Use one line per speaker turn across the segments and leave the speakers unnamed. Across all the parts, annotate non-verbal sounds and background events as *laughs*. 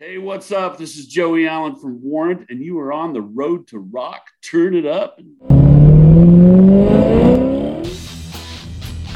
Hey, what's up? This is Joey Allen from Warrant, and you are on the road to rock. Turn it up.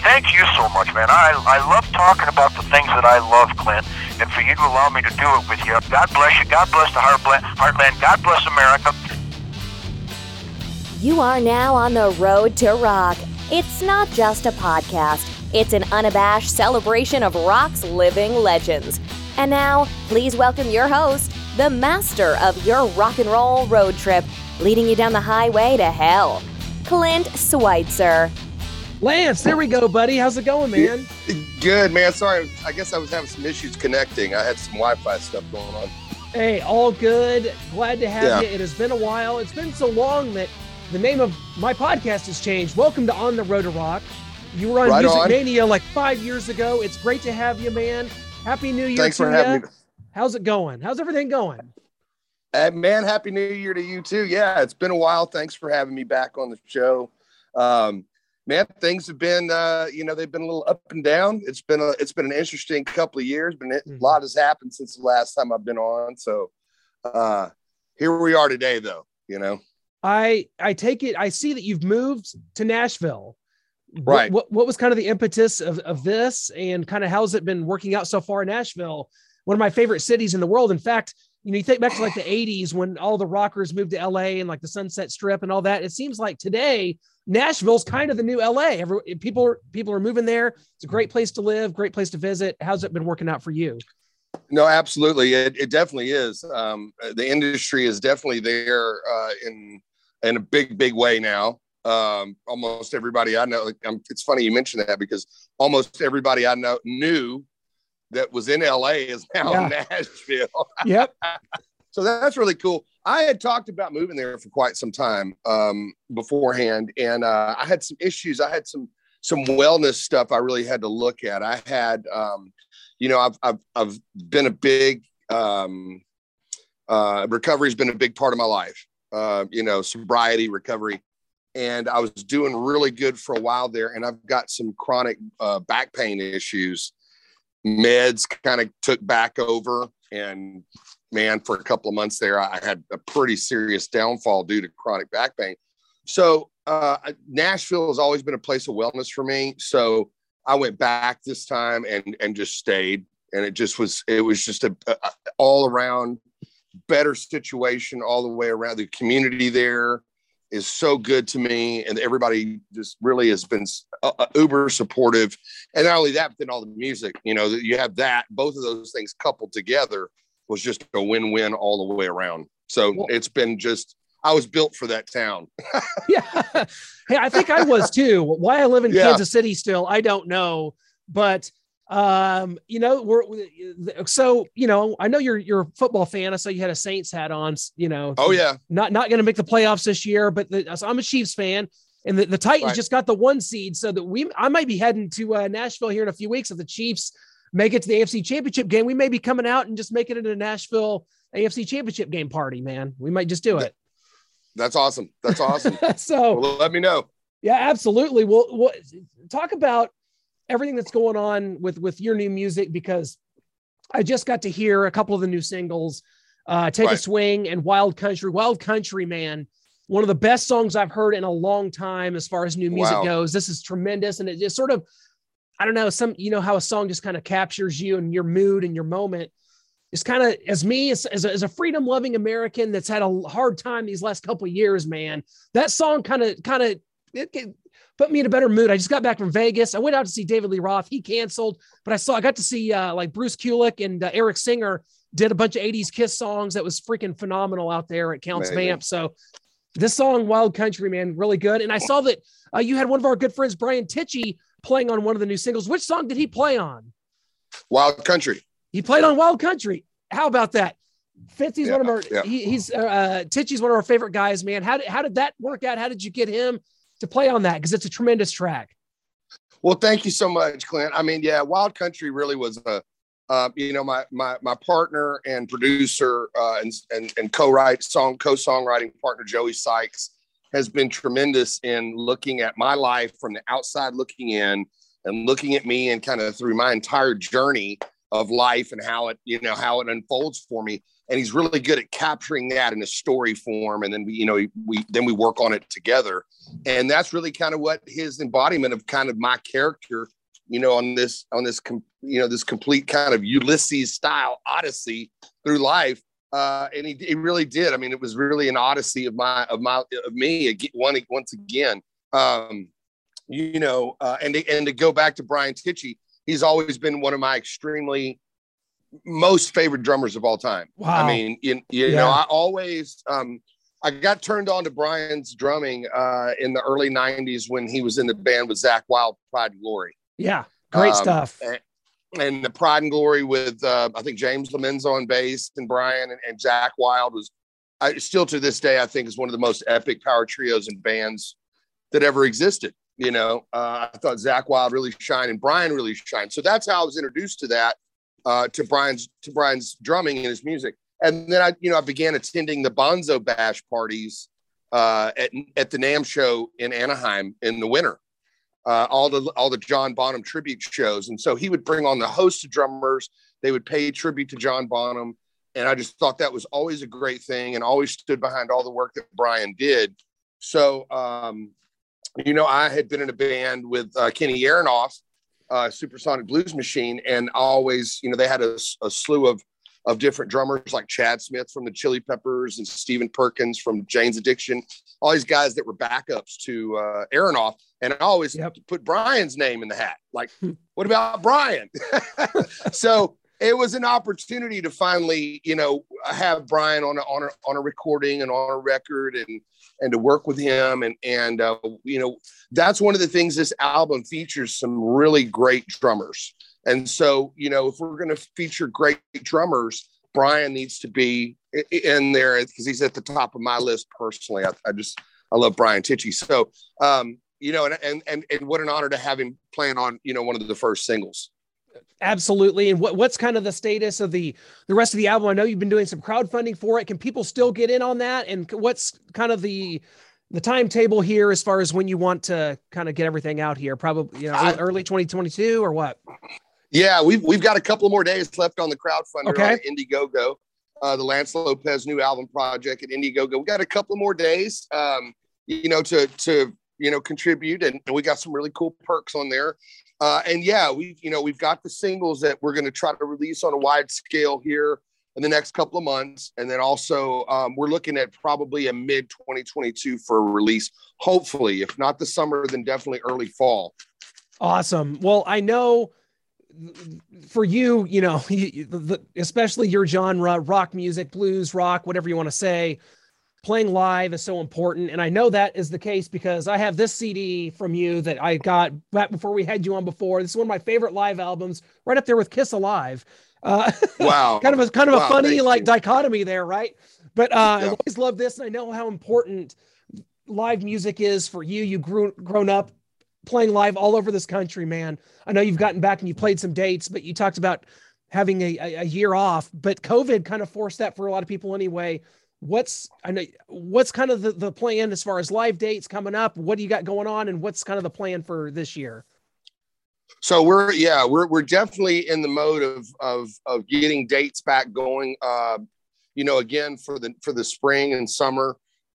Thank you so much, man. I, I love talking about the things that I love, Clint, and for you to allow me to do it with you. God bless you. God bless the Heartland. Heartland. God bless America.
You are now on the road to rock. It's not just a podcast, it's an unabashed celebration of rock's living legends. And now, please welcome your host, the master of your rock and roll road trip, leading you down the highway to hell, Clint Schweitzer.
Lance, there we go, buddy. How's it going, man?
Good, man. Sorry, I guess I was having some issues connecting. I had some Wi-Fi stuff going on.
Hey, all good. Glad to have
Yeah.
you. It has been a while. It's been so long that the name of my podcast has changed. Welcome to On the Road to Rock. You were on
Right
Music
on.
Mania like five years ago. It's great to have you, man. Happy New Year
Thanks
to
for having me.
How's it going? How's everything going?
Uh, man, happy New Year to you too. Yeah, it's been a while. Thanks for having me back on the show. Um, man, things have been, uh, you know, they've been a little up and down. It's been a, it's been an interesting couple of years. Been a
Mhm.
lot has happened since the last time I've been on. So uh, here we are today, though. You know,
I I take it. I see that you've moved to Nashville.
Right.
What, what was kind of the impetus of, of this, and kind of how's it been working out so far in Nashville? One of my favorite cities in the world. In fact, you know, you think back to like the '80s when all the rockers moved to LA and like the Sunset Strip and all that. It seems like today Nashville's kind of the new LA. Every, people are people are moving there. It's a great place to live, great place to visit. How's it been working out for you?
No, absolutely. It, it definitely is. Um, the industry is definitely there uh, in in a big, big way now. Um, almost everybody I know. Um, it's funny you mentioned that because almost everybody I know knew that was in LA is *laughs* now in Nashville.
Yep. *laughs*
So that's really cool. I had talked about moving there for quite some time um, beforehand, and uh, I had some issues. I had some some wellness stuff I really had to look at. I had, um, you know, I've I've I've been a big um, uh, recovery's been a big part of my life. Uh, you know, sobriety, recovery, and I was doing really good for a while there. And I've got some chronic uh, back pain issues. Meds kind of took back over, and man, for a couple of months there, I had a pretty serious downfall due to chronic back pain. So uh, Nashville has always been a place of wellness for me. So I went back this time and and just stayed, and it just was it was just a, a all around better situation all the way around. The community there is so good to me, and everybody just really has been uh, uh, uber supportive. And not only that, but then all the music. You know, you have that both of those things coupled together was just a win-win all the way around. So it's been just I was built for that town. *laughs*
Yeah. *laughs* hey, I think I was too. Why I live in
Yeah.
Kansas City still, I don't know. But um, you know, we're so you know, I know you're you're a football fan. I saw you had a Saints hat on. You know,
Oh yeah,
not not going to make the playoffs this year, but the, so I'm a Chiefs fan, and the, the Titans
Right.
just got the one seed, so that we I might be heading to uh, Nashville here in a few weeks if the Chiefs make it to the AFC Championship game. We may be coming out and just making it a Nashville AFC Championship game party, man. We might just do it.
that's awesome. That's awesome. *laughs*
so
well, let me know.
yeah, absolutely. Well, well, talk about everything that's going on with with your new music because I just got to hear a couple of the new singles, uh, "Take a Swing" and "Wild Country." "Wild Country," man, one of the best songs I've heard in a long time as far as new music
Wow.
goes. This is tremendous, and it just sort of, I don't know, some you know how a song just kind of captures you and your mood and your moment. It's kind of as me as, as a, as a freedom loving American that's had a hard time these last couple of years, man. That song kind of kind of it, it put me in a better mood. I just got back from Vegas. I went out to see David Lee Roth. He canceled, but I saw I got to see uh, like Bruce Kulick and uh, Eric Singer did a bunch of 80s Kiss songs that was freaking phenomenal out there at Counts
Amazing.
Vamp. So this song, Wild Country, man, really good. And I saw that uh, you had one of our good friends, Brian Tichy, playing on one of the new singles. Which song did he play on?
Wild country.
He played on Wild Country. How about that? Fitzy's
Yeah,
one of our
yeah.
he, he's uh Tichy's one of our favorite guys, man. How did how did that work out? How did you get him to play on that? Because it's a tremendous track.
Well, thank you so much, Clint. I mean, yeah, Wild Country really was a, uh, you know, my my my partner and producer uh, and and and co-write song co-songwriting partner Joey Sykes has been tremendous in looking at my life from the outside looking in and looking at me and kind of through my entire journey of life and how it you know how it unfolds for me and he's really good at capturing that in a story form and then we you know we then we work on it together. And that's really kind of what his embodiment of kind of my character you know on this on this you know this complete kind of ulysses style odyssey through life uh, and he, he really did. I mean it was really an odyssey of my of my of me one, once again. Um, you know uh, and to, and to go back to brian tichy he's always been one of my extremely most favorite drummers of all time. Wow. I mean, you, you yeah. know, I always um I got turned on to Brian's drumming uh in the early 90s when he was in the band with Zakk Wylde, Pride and Glory.
Yeah, great um, stuff.
And, and, the Pride and Glory with uh I think James LoMenzo on bass and Brian and, and Zakk Wylde was I still to this day I think is one of the most epic power trios and bands that ever existed. You know, uh, I thought Zakk Wylde really shined and Brian really shined. So that's how I was introduced to that, uh, to Brian's to Brian's drumming and his music. And then I, you know, I began attending the Bonzo Bash parties uh, at at the NAMM show in Anaheim in the winter. Uh, all the all the John Bonham tribute shows, and so he would bring on the host of drummers. They would pay tribute to John Bonham, and I just thought that was always a great thing, and always stood behind all the work that Brian did. So um, you know, I had been in a band with uh, Kenny Aronoff, uh, Supersonic Blues Machine, and always, you know, they had a, a, slew of of different drummers like Chad Smith from the Chili Peppers and Stephen Perkins from Jane's Addiction, all these guys that were backups to uh, Aronoff, and I always yep. put Brian's name in the hat. Like, *laughs* what about Brian? *laughs* so it was an opportunity to finally, you know, have Brian on a, on a, on a recording and on a record and, and to work with him. And, and, uh, you know, that's one of the things this album features some really great drummers. And so, you know, if we're going to feature great drummers, Brian needs to be in there because he's at the top of my list personally. I, I just, I love Brian Tichy. So, um, you know, and, and, and, and what an honor to have him playing on, you know, one of the first singles.
Absolutely. And what, what's kind of the status of the the rest of the album? I know you've been doing some crowdfunding for it. Can people still get in on that? And what's kind of the the timetable here as far as when you want to kind of get everything out here? Probably you know I, early 2022 or what?
Yeah, we've we've got a couple more days left on the crowdfunder okay. on Indiegogo, uh, the Lance Lopez new album project at Indiegogo. We got a couple more days, um, you know, to to you know contribute, and, and we got some really cool perks on there. Uh, and yeah, we you know we've got the singles that we're going to try to release on a wide scale here in the next couple of months, and then also um, we're looking at probably a mid 2022 for a release. Hopefully, if not the summer, then definitely early fall.
Awesome. Well, I know for you, you know, *laughs* especially your genre, rock music, blues, rock, whatever you want to say playing live is so important. And I know that is the case because I have this CD from you that I got back before we had you on before. This is one of my favorite live albums, right up there with Kiss Alive. Uh, *laughs*
wow.
kind of a kind of wow, a funny like you. dichotomy there, right? But uh, yeah. I always love this, and I know how important live music is for you. You grew grown up playing live all over this country, man. I know you've gotten back and you played some dates, but you talked about having a, a year off, but COVID kind of forced that for a lot of people anyway what's I know what's kind of the, the plan as far as live dates coming up? What do you got going on, and what's kind of the plan for this year?
So we're yeah we're we're definitely in the mode of of of getting dates back going. Uh, you know, again for the for the spring and summer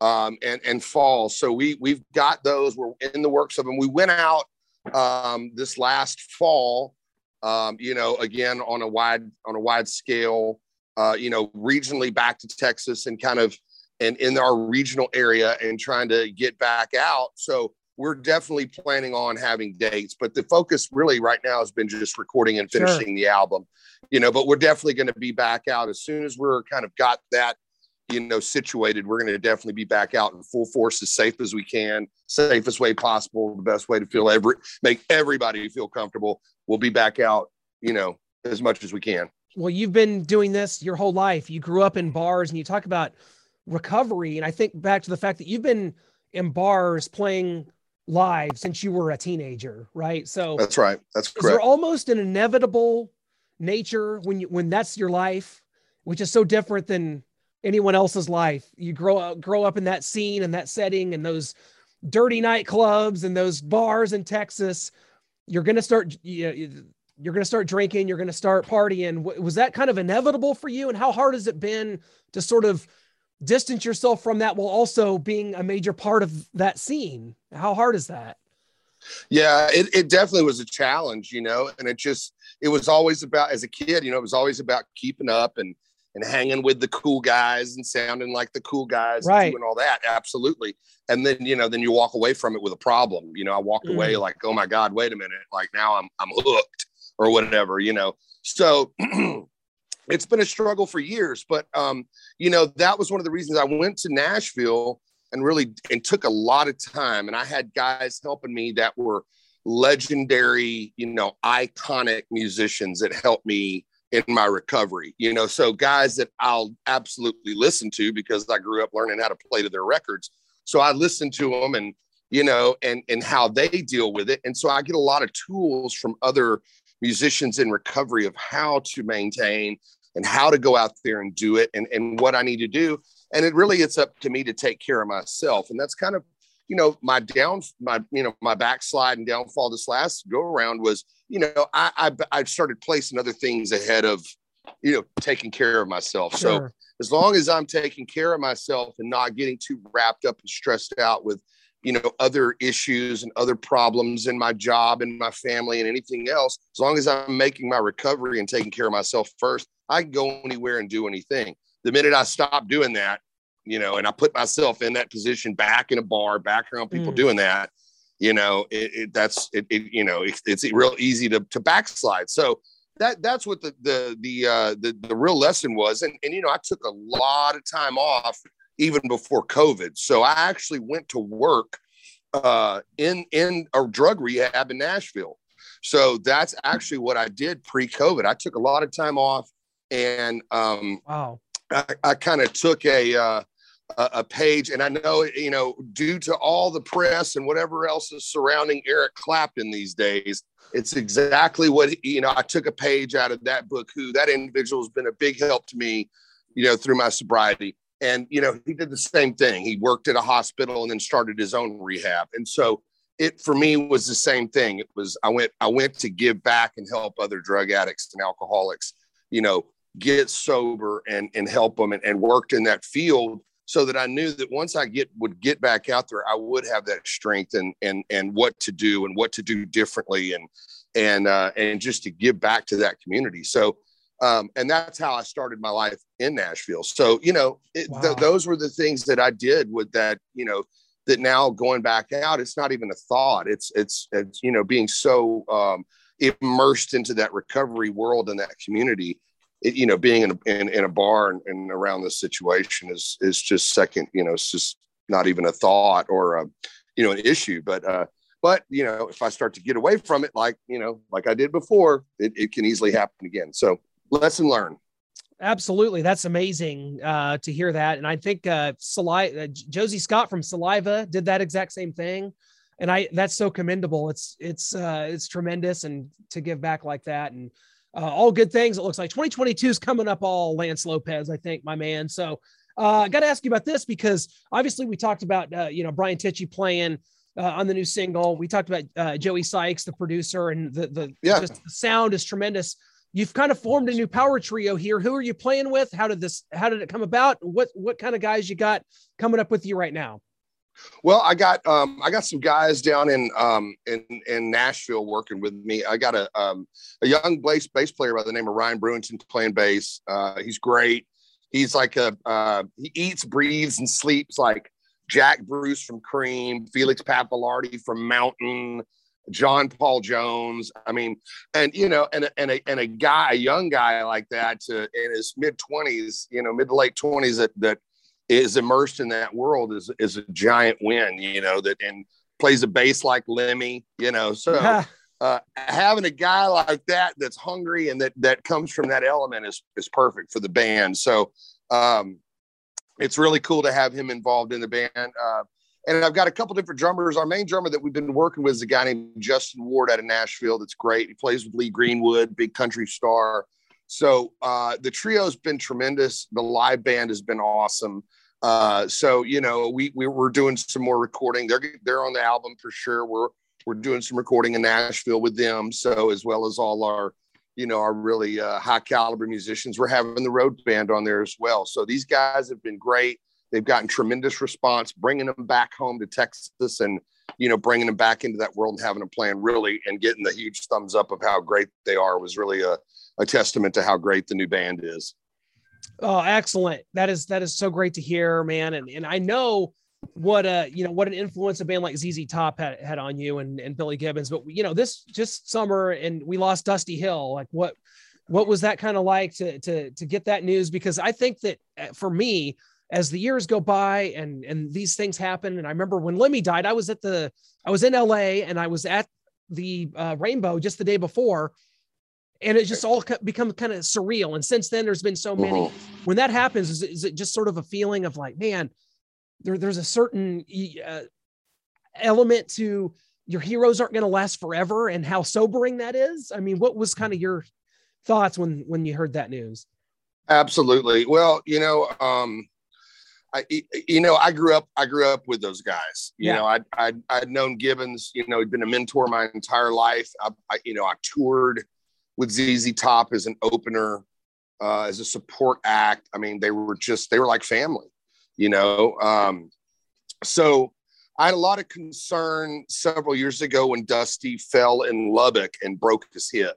um, and and fall. So we we've got those. We're in the works of them. We went out um, this last fall. Um, you know, again on a wide on a wide scale uh, you know, regionally back to Texas and kind of and in our regional area and trying to get back out. So we're definitely planning on having dates, but the focus really right now has been just recording and finishing sure. the album, you know, but we're definitely going to be back out as soon as we're kind of got that, you know, situated. We're going to definitely be back out in full force as safe as we can, safest way possible, the best way to feel every, make everybody feel comfortable. We'll be back out, you know, as much as we can
well, you've been doing this your whole life. You grew up in bars and you talk about recovery. And I think back to the fact that you've been in bars playing live since you were a teenager, right? So
that's right. That's correct.
Is there almost an inevitable nature when you when that's your life, which is so different than anyone else's life? You grow up grow up in that scene and that setting and those dirty nightclubs and those bars in Texas. You're gonna start you know, you're going to start drinking, you're going to start partying. Was that kind of inevitable for you? And how hard has it been to sort of distance yourself from that while also being a major part of that scene? How hard is that?
Yeah, it, it definitely was a challenge, you know, and it just, it was always about, as a kid, you know, it was always about keeping up and, and hanging with the cool guys and sounding like the cool guys
right.
and doing all that. Absolutely. And then, you know, then you walk away from it with a problem. You know, I walked mm. away like, oh my God, wait a minute. Like now I'm I'm hooked or whatever, you know. So *clears throat* it's been a struggle for years. But um, you know, that was one of the reasons I went to Nashville and really and took a lot of time. And I had guys helping me that were legendary, you know, iconic musicians that helped me in my recovery, you know. So guys that I'll absolutely listen to because I grew up learning how to play to their records. So I listen to them and you know and and how they deal with it. And so I get a lot of tools from other musicians in recovery of how to maintain and how to go out there and do it and, and what I need to do. And it really it's up to me to take care of myself. And that's kind of you know, my down, my, you know, my backslide and downfall this last go around was, you know, I, I, I started placing other things ahead of, you know, taking care of myself. Sure. So as long as I'm taking care of myself and not getting too wrapped up and stressed out with, you know, other issues and other problems in my job and my family and anything else, as long as I'm making my recovery and taking care of myself first, I can go anywhere and do anything. The minute I stop doing that, you know, and I put myself in that position back in a bar, back around people mm. doing that, you know, it, it that's it, it, you know, it, it's real easy to to backslide. So that that's what the the the uh the, the real lesson was. And and you know, I took a lot of time off even before COVID. So I actually went to work uh in in a drug rehab in Nashville. So that's actually what I did pre-COVID. I took a lot of time off and um
wow.
I, I kind of took a uh a, a, page. And I know, you know, due to all the press and whatever else is surrounding Eric Clapton these days, it's exactly what, you know, I took a page out of that book, who that individual has been a big help to me, you know, through my sobriety. And, you know, he did the same thing. He worked at a hospital and then started his own rehab. And so it for me was the same thing. It was I went I went to give back and help other drug addicts and alcoholics, you know, get sober and and help them and, and worked in that field so that I knew that once I get would get back out there, I would have that strength and and and what to do and what to do differently and and uh, and just to give back to that community. So um, and that's how I started my life in Nashville. So you know, it, wow. th- those were the things that I did with that. You know, that now going back out, it's not even a thought. It's it's it's you know being so um, immersed into that recovery world and that community it, you know, being in a, in, in a bar and, and, around this situation is is just second. You know, it's just not even a thought or a, you know, an issue. But uh, but you know, if I start to get away from it, like you know, like I did before, it, it can easily happen again. So lesson learned.
Absolutely, that's amazing uh, to hear that. And I think uh, Saliva, uh, Josie Scott from Saliva did that exact same thing, and I that's so commendable. It's it's uh, it's tremendous, and to give back like that, and uh, all good things. It looks like 2022 is coming up all Lance Lopez, I think, my man. So uh, I got to ask you about this because obviously we talked about, uh, you know, Brian Tichy playing uh, on the new single. We talked about uh, Joey Sykes, the producer, and the, the,
yeah.
just the sound is tremendous. You've kind of formed a new power trio here. Who are you playing with? How did this, how did it come about? What, what kind of guys you got coming up with you right now?
Well, I got um, I got some guys down in um, in in Nashville working with me. I got a um, a young bass bass player by the name of Ryan Brewington playing bass. Uh, he's great. He's like a uh, he eats, breathes, and sleeps like Jack Bruce from Cream, Felix Pappalardi from Mountain, John Paul Jones. I mean, and you know, and and a and a guy, a young guy like that, to, in his mid twenties, you know, mid to late twenties, that that is immersed in that world is is a giant win, you know, that and plays a bass like Lemmy, you know. So *laughs* uh, having a guy like that that's hungry and that that comes from that element is is perfect for the band. So um, it's really cool to have him involved in the band. Uh, and I've got a couple different drummers. Our main drummer that we've been working with is a guy named Justin Ward out of Nashville. That's great. He plays with Lee Greenwood, big country star. So uh, the trio's been tremendous. The live band has been awesome. Uh, so you know, we, we we're doing some more recording. They're they're on the album for sure. We're we're doing some recording in Nashville with them. So as well as all our, you know, our really uh, high caliber musicians, we're having the road band on there as well. So these guys have been great. They've gotten tremendous response, bringing them back home to Texas and you know bringing them back into that world and having them playing really and getting the huge thumbs up of how great they are was really a, a testament to how great the new band is.
Oh, excellent! That is that is so great to hear, man. And and I know what a you know what an influence a band like ZZ Top had, had on you and, and Billy Gibbons. But you know, this just summer and we lost Dusty Hill. Like what what was that kind of like to to to get that news? Because I think that uh, for me, as the years go by and and these things happen, and I remember when Lemmy died, I was at the I was in LA and I was at the uh, Rainbow just the day before. And it just all become kind of surreal. And since then, there's been so many. Uh-huh. When that happens, is, is it just sort of a feeling of like, man, there, there's a certain uh, element to your heroes aren't going to last forever and how sobering that is i mean what was kind of your thoughts when when you heard that news
absolutely well you know um I, you know, I grew up, I grew up with those guys, you yeah. know, I, I, I'd known Gibbons, you know, he'd been a mentor my entire life. I, I you know, I toured with ZZ Top as an opener, uh, as a support act. I mean, they were just, they were like family you know. Um, so I had a lot of concern several years ago when Dusty fell in Lubbock and broke his hip.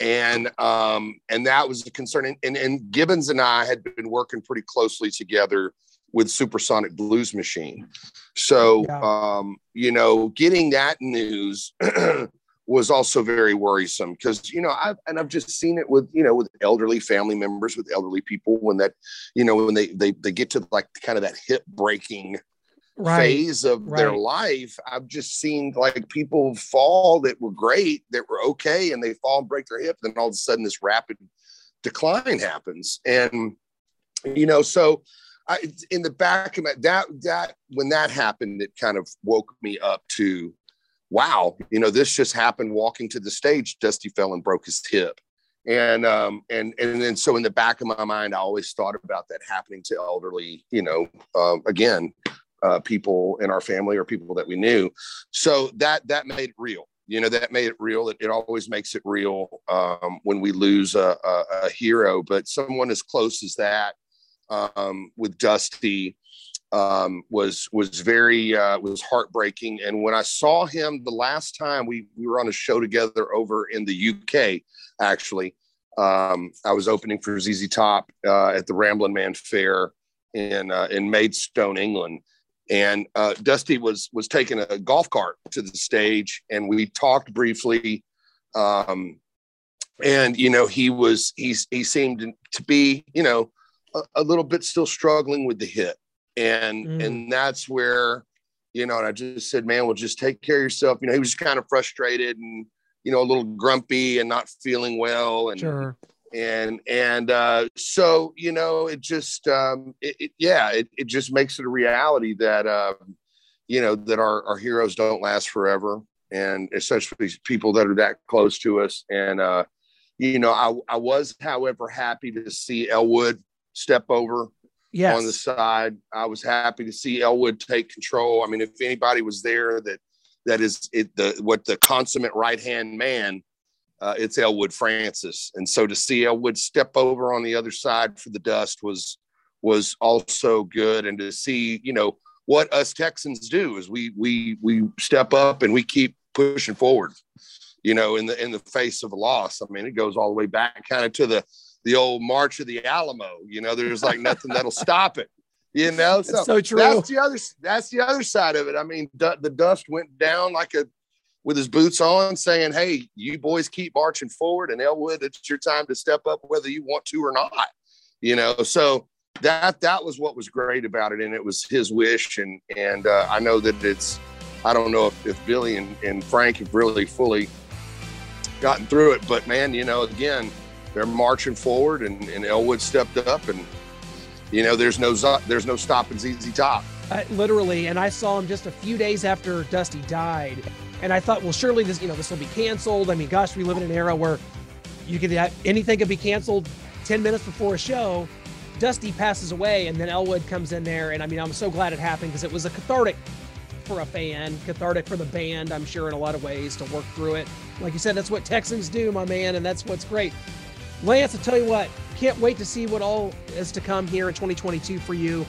And um, and that was a concern. And, and, and Gibbons and I had been working pretty closely together with Supersonic Blues Machine. So yeah. um, you know, getting that news *clears throat* was also very worrisome because you know I've and I've just seen it with you know with elderly family members with elderly people when that you know when they they they get to like kind of that hip breaking right. phase of right. their life I've just seen like people fall that were great that were okay and they fall and break their hip then all of a sudden this rapid decline happens and you know so I, in the back of my that that when that happened it kind of woke me up to wow, you know, this just happened walking to the stage. Dusty fell and broke his hip. And um, and and then so in the back of my mind, I always thought about that happening to elderly, you know, uh, again, uh, people in our family or people that we knew. So that that made it real. You know, that made it real. It, it always makes it real um, when we lose a, a, a hero, but someone as close as that um, with Dusty um, was was very uh, was heartbreaking. And when I saw him the last time, we we were on a show together over in the UK. Actually, um, I was opening for ZZ Top uh, at the Ramblin' Man Fair in uh, in Maidstone, England. And uh, Dusty was was taking a golf cart to the stage, and we talked briefly. Um, and you know, he was he's he seemed to be you know a, a little bit still struggling with the hit. and mm. and that's where you know and i just said man well just take care of yourself you know he was kind of frustrated and you know a little grumpy and not feeling well and sure. and and uh so you know it just um it, it, yeah it, it just makes it a reality that uh you know that our, our heroes don't last forever and especially people that are that close to us and uh you know i i was however happy to see elwood step over yes. on the side. I was happy to see Elwood take control. I mean, if anybody was there that that is it the what the consummate right hand man, uh, it's Elwood Francis. And so to see Elwood step over on the other side for the dust was was also good. And to see, you know, what us Texans do is we we we step up and we keep pushing forward. You know, in the in the face of a loss. I mean, it goes all the way back kind of to the the old March of the Alamo. You know, there's like nothing that'll stop it. You *laughs* know,
so, so true.
That's the other. That's the other side of it. I mean, d- the dust went down like a with his boots on, saying, "Hey, you boys keep marching forward, and Elwood, it's your time to step up, whether you want to or not." You know, so that that was what was great about it, and it was his wish, and and uh, I know that it's. I don't know if, if Billy and, and Frank have really fully gotten through it, but man, you know, again, they're marching forward, and, and Elwood stepped up, and you know, there's no there's no stopping ZZ Top.
Uh, literally, and I saw him just a few days after Dusty died, and I thought, well, surely this you know this will be canceled. I mean, gosh, we live in an era where you could have, anything could be canceled ten minutes before a show. Dusty passes away, and then Elwood comes in there, and I mean, I'm so glad it happened because it was a cathartic for a fan, cathartic for the band, I'm sure, in a lot of ways to work through it. Like you said, that's what Texans do, my man, and that's what's great. Lance, I'll tell you what, can't wait to see what all is to come here in 2022 for you.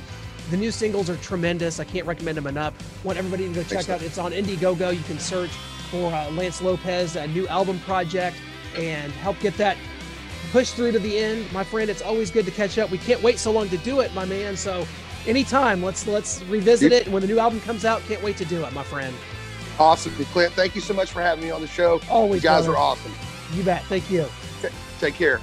The new singles are tremendous. I can't recommend them enough. Want everybody to go check out. It's on Indiegogo. You can search for uh, Lance Lopez, a new album project, and help get that push through to the end. My friend, it's always good to catch up. We can't wait so long to do it, my man. So anytime, let's let's revisit it. And when the new album comes out, can't wait to do it, my friend.
Awesome. Clint, thank you so much for having me on the show.
Always.
You guys
brother.
are awesome.
You bet. Thank you.
Take care.